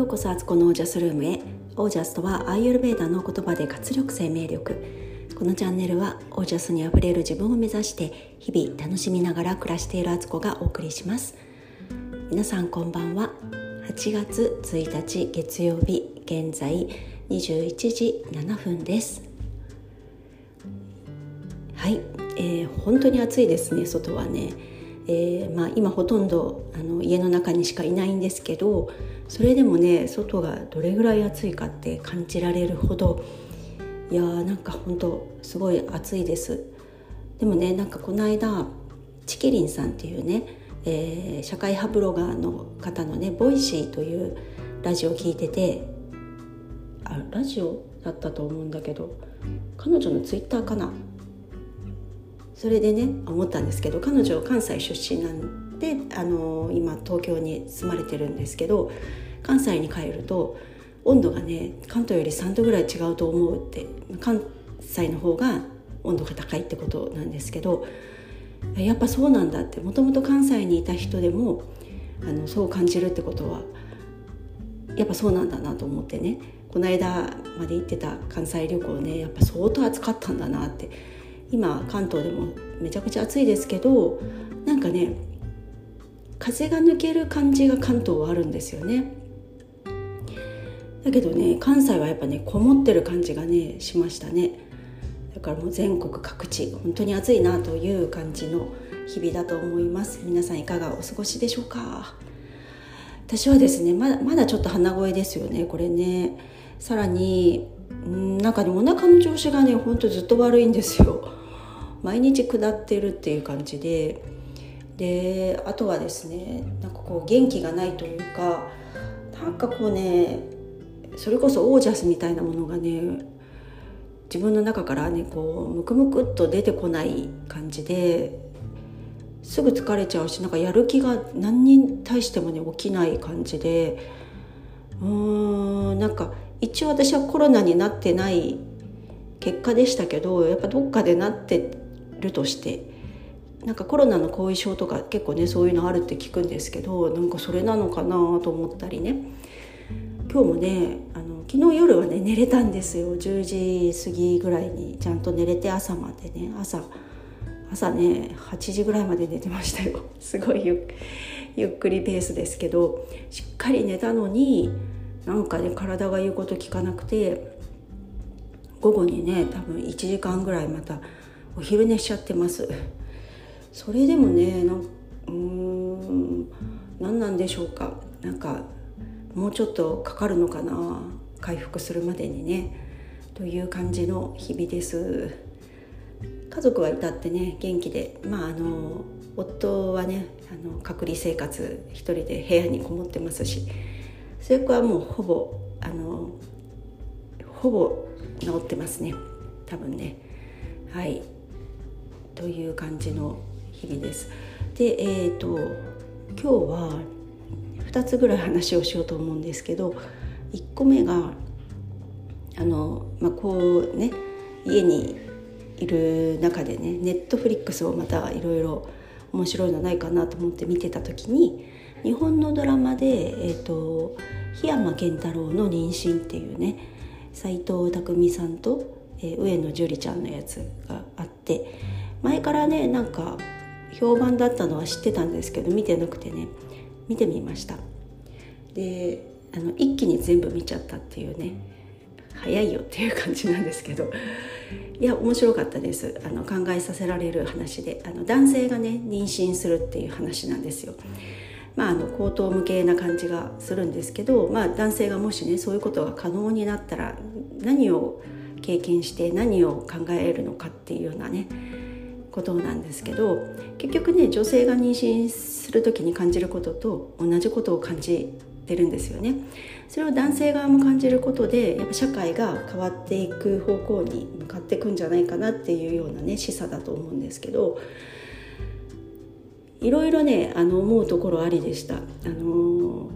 ようこそアツコのオージャスルームへ。オージャスとはアーユルベーダの言葉で活力生命力。このチャンネルはオージャスにあふれる自分を目指して日々楽しみながら暮らしているアツコがお送りします。皆さんこんばんは。8月1日月曜日現在21時7分です。はい、えー、本当に暑いですね外はね。えー、まあ、今ほとんどあの家の中にしかいないんですけどそれでもね外がどれぐらい暑いかって感じられるほどいやーなんか本当すごい暑いです。でもねなんかこの間ちきりんさんっていうね、えー、社会派ブロガーの方のね Voicy というラジオを聞いててあラジオだったと思うんだけど彼女のツイッターかな？それでね思ったんですけど彼女関西出身なんであの今東京に住まれてるんですけど関西に帰ると温度がね関東より3度ぐらい違うと思うって関西の方が温度が高いってことなんですけどやっぱそうなんだってもともと関西にいた人でもあのそう感じるってことはやっぱそうなんだなと思ってねこの間まで行ってた関西旅行ねやっぱ相当暑かったんだなって今関東でもめちゃくちゃ暑いですけどなんかね風が抜ける感じが関東はあるんですよね。だけどね関西はやっぱねこもってる感じがねしましたね。だからもう全国各地本当に暑いなという感じの日々だと思います。皆さんいかがお過ごしでしょうか？私はですねまだまだちょっと鼻声ですよねこれね。さらにんなんかねお腹の調子がねほんとずっと悪いんですよ。毎日下ってるっていう感じでであとはですねなんかこう元気がないというかなんかこうねそれこそオージャスみたいなものがね自分の中からねこうムクムクっと出てこない感じですぐ疲れちゃうしなんかやる気が何に対してもね起きない感じでうーんなんか一応私はコロナになってない結果でしたけどやっぱどっかでなってるとしてなんかコロナの後遺症とか結構ねそういうのあるって聞くんですけどなんかそれなのかなと思ったりね。今日もねあの昨日夜はね寝れたんですよ。10時過ぎぐらいにちゃんと寝れて朝までね朝朝ね8時ぐらいまで寝てましたよ。すごいゆゆっくりペースですけどしっかり寝たのになんかね体が言うこと聞かなくて午後にね多分1時間ぐらいまたお昼寝しちゃってます。それでもねなんうん何なんでしょうか。なんかもうちょっとかかるのかな。回復するまでにね。という感じの日々です。家族は至ってね元気で。まああの夫はねあの隔離生活一人で部屋にこもってますし。それはもうほぼあのほぼ治ってますね。多分ね。はい。という感じの日々です。でえーと、今日は2つぐらい話をしようと思うんですけど1個目があの、まあ、こうね家にいる中でねネットフリックスをまたいろいろ面白いのないかなと思って見てた時に日本のドラマで、えーと、檜山健太郎の妊娠っていうね斎藤工さんと、えー、上野樹里ちゃんのやつがあって前からねなんか評判だったのは知ってたんですけど見てなくてね見てみましたであの一気に全部見ちゃったっていうね早いよっていう感じなんですけどいや面白かったですあの考えさせられる話であの男性がね妊娠するっていう話なんですよ。まあ、あの口頭無形な感じがするんですけど、まあ、男性がもしねそういうことが可能になったら何を経験して何を考えるのかっていうようなねことなんですけど結局ね女性が妊娠する時に感じることと同じことを感じてるんですよね。それを男性側も感じることでやっぱ社会が変わっていく方向に向かっていくんじゃないかなっていうようなね示唆だと思うんですけどいろいろねあの思うところありでした。あの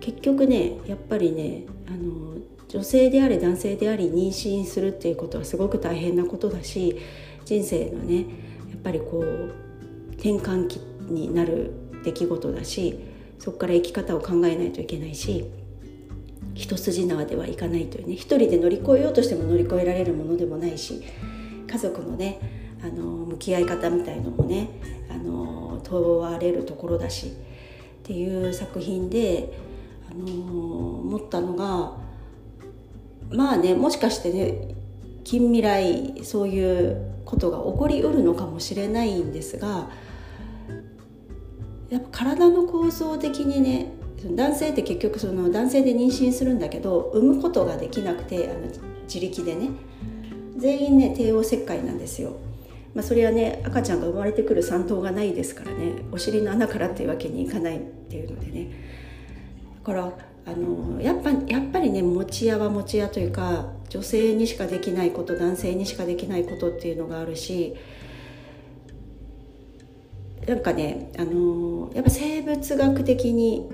結局ねやっぱりねあの女性であれ男性であり妊娠するっていうことはすごく大変なことだし人生のねやっぱりこう転換期になる出来事だしそこから生き方を考えないといけないし一筋縄ではいかないというね一人で乗り越えようとしても乗り越えられるものでもないし家族のねあの向き合い方みたいのもねあの問われるところだしっていう作品で、あの思ったのがまあねもしかしてね近未来そういうことが起こりうるのかもしれないんですがやっぱ体の構造的にね男性って結局その男性で妊娠するんだけど産むことができなくてあの自力でね全員ね帝王切開なんですよ。まあ、それはね赤ちゃんが生まれてくる産頭がないですからねお尻の穴からっていうわけにいかないっていうのでねだからあのやっぱやっぱりね持ち屋は持ち屋というか女性にしかできないこと男性にしかできないことっていうのがあるしなんかねあのやっぱ生物学的に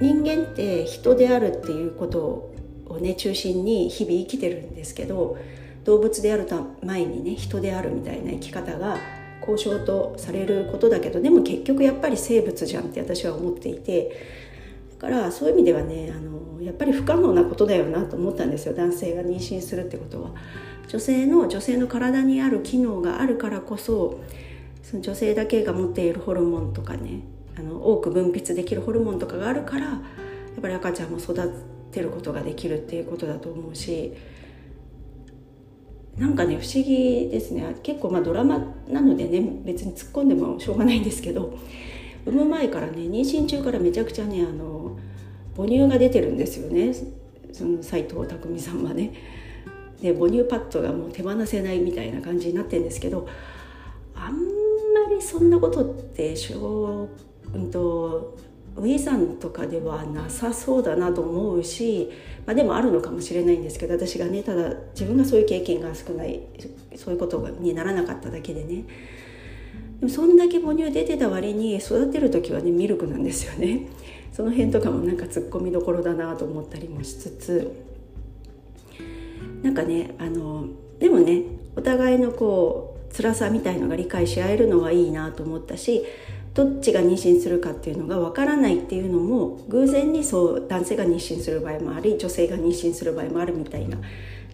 人間って人であるっていうことをね中心に日々生きてるんですけど動物である前にね人であるみたいな生き方が交渉とされることだけどでも結局やっぱり生物じゃんって私は思っていてからそういう意味ではねあのやっぱり不可能なことだよなと思ったんですよ男性が妊娠するってことは。女性の女性の体にある機能があるからこそその女性だけが持っているホルモンとかねあの多く分泌できるホルモンとかがあるからやっぱり赤ちゃんも育てることができるっていうことだと思うしなんかね不思議ですね結構まあドラマなのでね別に突っ込んでもしょうがないんですけど産む前からね妊娠中からめちゃくちゃねあの母乳が出てるんですよね。その斎藤工さんはね。で母乳パッドがもう手放せないみたいな感じになってるんですけどあんまりそんなことって小うんとウィザンとかではなさそうだなと思うし、まあ、でもあるのかもしれないんですけど私がねただ自分がそういう経験が少ないそういうことにならなかっただけでね。でもそんだけ母乳出てた割に育てる時はねミルクなんですよね。その辺とかもなんかツッコミどころだなと思ったりもしつつなんかねあのでもねお互いのこう辛さみたいのが理解し合えるのはいいなと思ったしどっちが妊娠するかっていうのがわからないっていうのも偶然にそう男性が妊娠する場合もあり女性が妊娠する場合もあるみたいな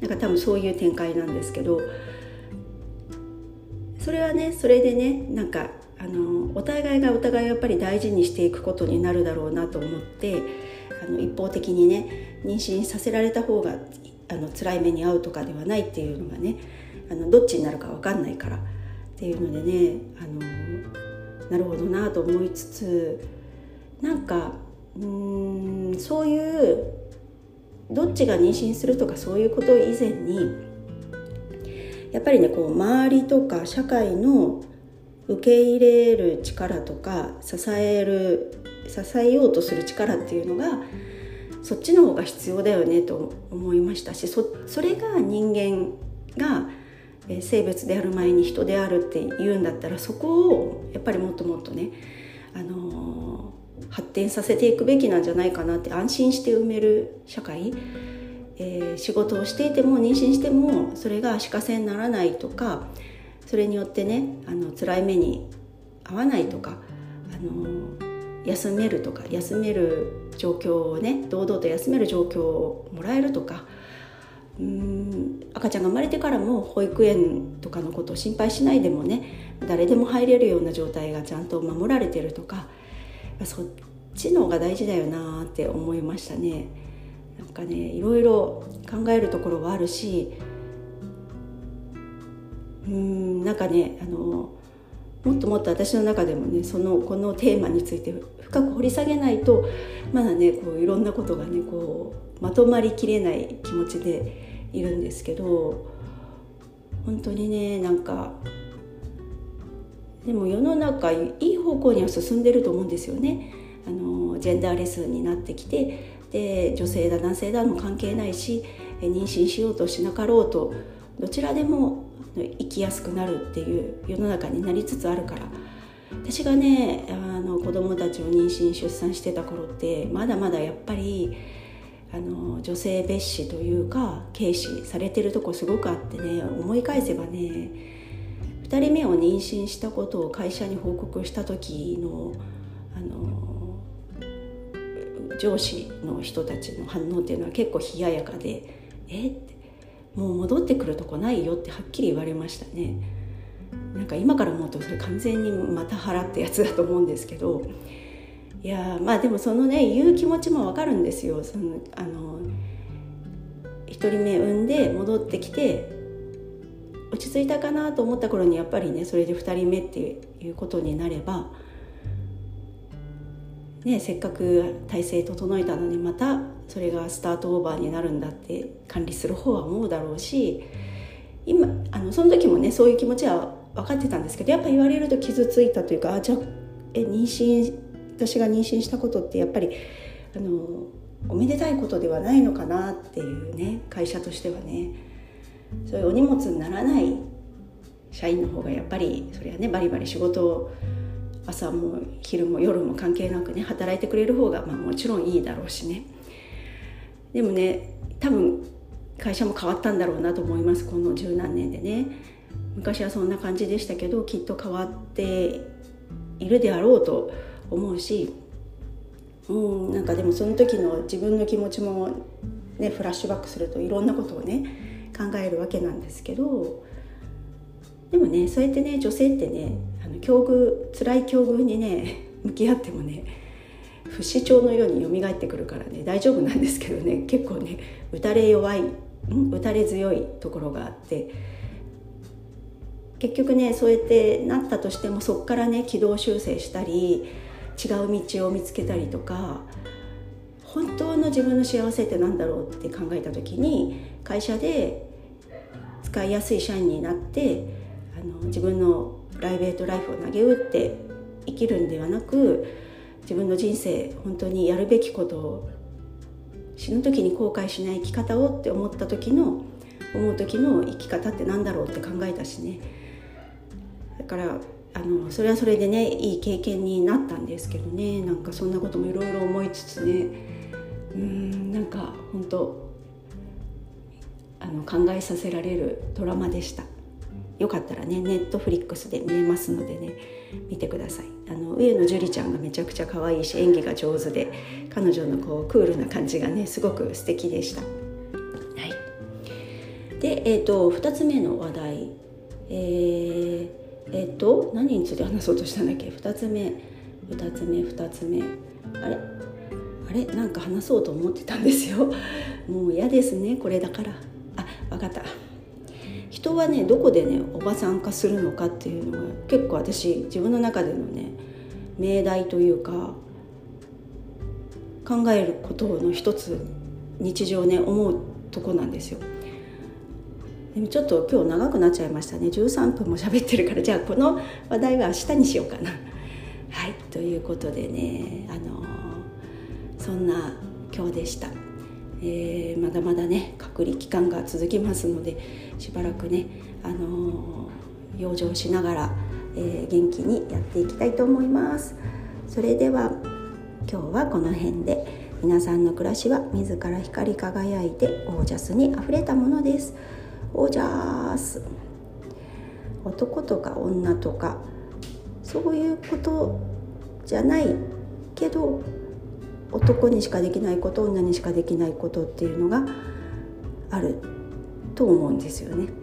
なんか多分そういう展開なんですけどそれはねそれでねなんかあのお互いがお互いやっぱり大事にしていくことになるだろうなと思ってあの一方的にね妊娠させられた方があの辛い目に遭うとかではないっていうのがねあのどっちになるか分かんないからっていうのでねあのなるほどなと思いつつなんかうんそういうどっちが妊娠するとかそういうこと以前にやっぱりねこう周りとか社会の受け入れる力とか支える支えようとする力っていうのがそっちの方が必要だよねと思いましたしそれが人間が生物である前に人であるって言うんだったらそこをやっぱりもっともっとね、あのー、発展させていくべきなんじゃないかなって安心して埋める社会、えー、仕事をしていても妊娠してもそれが足かせにならないとかそれによってねあの辛い目に遭わないとか、あの、休めるとか休める状況をね堂々と休める状況をもらえるとかうん赤ちゃんが生まれてからも保育園とかのことを心配しないでもね誰でも入れるような状態がちゃんと守られてるとかそっちの方が大事だよなって思いましたね。なんかねいろいろ考えるところはあるしうんなんかねあのもっともっと私の中でもねそのこのテーマについて深く掘り下げないとまだねこういろんなことがねこうまとまりきれない気持ちでいるんですけど本当にねなんかでも世の中いい方向には進んでると思うんですよね。あのジェンダーレスになってきてで女性だ男性だも関係ないし妊娠しようとしなかろうとどちらでも生きやすくなるっていう世の中になりつつあるから私がねあの子供たちを妊娠出産してた頃ってまだまだやっぱりあの女性蔑視というか軽視されてるとこすごくあってね思い返せばね2人目を妊娠したことを会社に報告した時のあの上司の人たちの反応っていうのは結構冷ややかで「え？っ?」て「もう戻ってくるとこないよ」ってはっきり言われましたね。なんか今から思うとそれ完全にまた払ってやつだと思うんですけどいやまあでもそのね言う気持ちもわかるんですよ。そのあの1人目産んで戻ってきて落ち着いたかなと思った頃にやっぱりねそれで2人目っていうことになればね、せっかく体制整えたのにまたそれがスタートオーバーになるんだって管理する方は思うだろうし今あのその時もねそういう気持ちは分かってたんですけどやっぱ言われると傷ついたというかあじゃあえ妊娠私が妊娠したことってやっぱりあのおめでたいことではないのかなっていうね会社としてはね。そういうお荷物にならない社員の方がやっぱりそれはねバリバリ仕事を朝も昼も夜も関係なくね働いてくれる方が、まあ、もちろんいいだろうしね。でもね多分会社も変わったんだろうなと思いますこの十何年でね。昔はそんな感じでしたけどきっと変わっているであろうと思うしうんなんかでもその時の自分の気持ちもねフラッシュバックするといろんなことをね考えるわけなんですけどでもねそうやってね女性ってねあの境遇辛い境遇にね 向き合ってもね不死鳥のように蘇ってくるからね大丈夫なんですけどね結構ね打たれ弱い打たれ強いところがあって結局ねそうやってなったとしてもそこからね軌道修正したり違う道を見つけたりとか本当の自分の幸せって何だろうって考えた時に会社で使いやすい社員になってあの自分のプライベートライフを投げ打って生きるんではなく自分の人生本当にやるべきことを死ぬ時に後悔しない生き方をって思った時の思う時の生き方って何だろうって考えたしね。だからあのそれはそれでねいい経験になったんですけどね。なんかそんなこともいろいろ思いつつね。うんなんか本当あの考えさせられるドラマでした。よかったらねネットフリックスで見えますのでね見てください。あの上野樹里ちゃんがめちゃくちゃ可愛いし演技が上手で彼女のこうクールな感じがねすごく素敵でした。はい、で、えーと、2つ目の話題。えー、えー、と何について話そうとしたんだっけ？2つ目2つ目2つ目。あれ？あれ？なんか話そうと思ってたんですよ。もう嫌ですねこれだから。あ分かった人はねどこでねおばさん化するのかっていうのが結構私自分の中でのね命題というか考えることの一つ日常ね思うとこなんですよ。でもちょっと今日長くなっちゃいましたね13分も喋ってるからじゃあこの話題は明日にしようかな。はいということでねあのそんな今日でした。えー、まだまだね隔離期間が続きますのでしばらくね、あのー、養生しながら、えー、元気にやっていきたいと思います。それでは今日はこの辺で皆さんの暮らしは自ら光り輝いてオージャスにあふれたものです。オージャス。男とか女とかそういうことじゃないけど男にしかできないこと女にしかできないことっていうのがあると思うんですよね。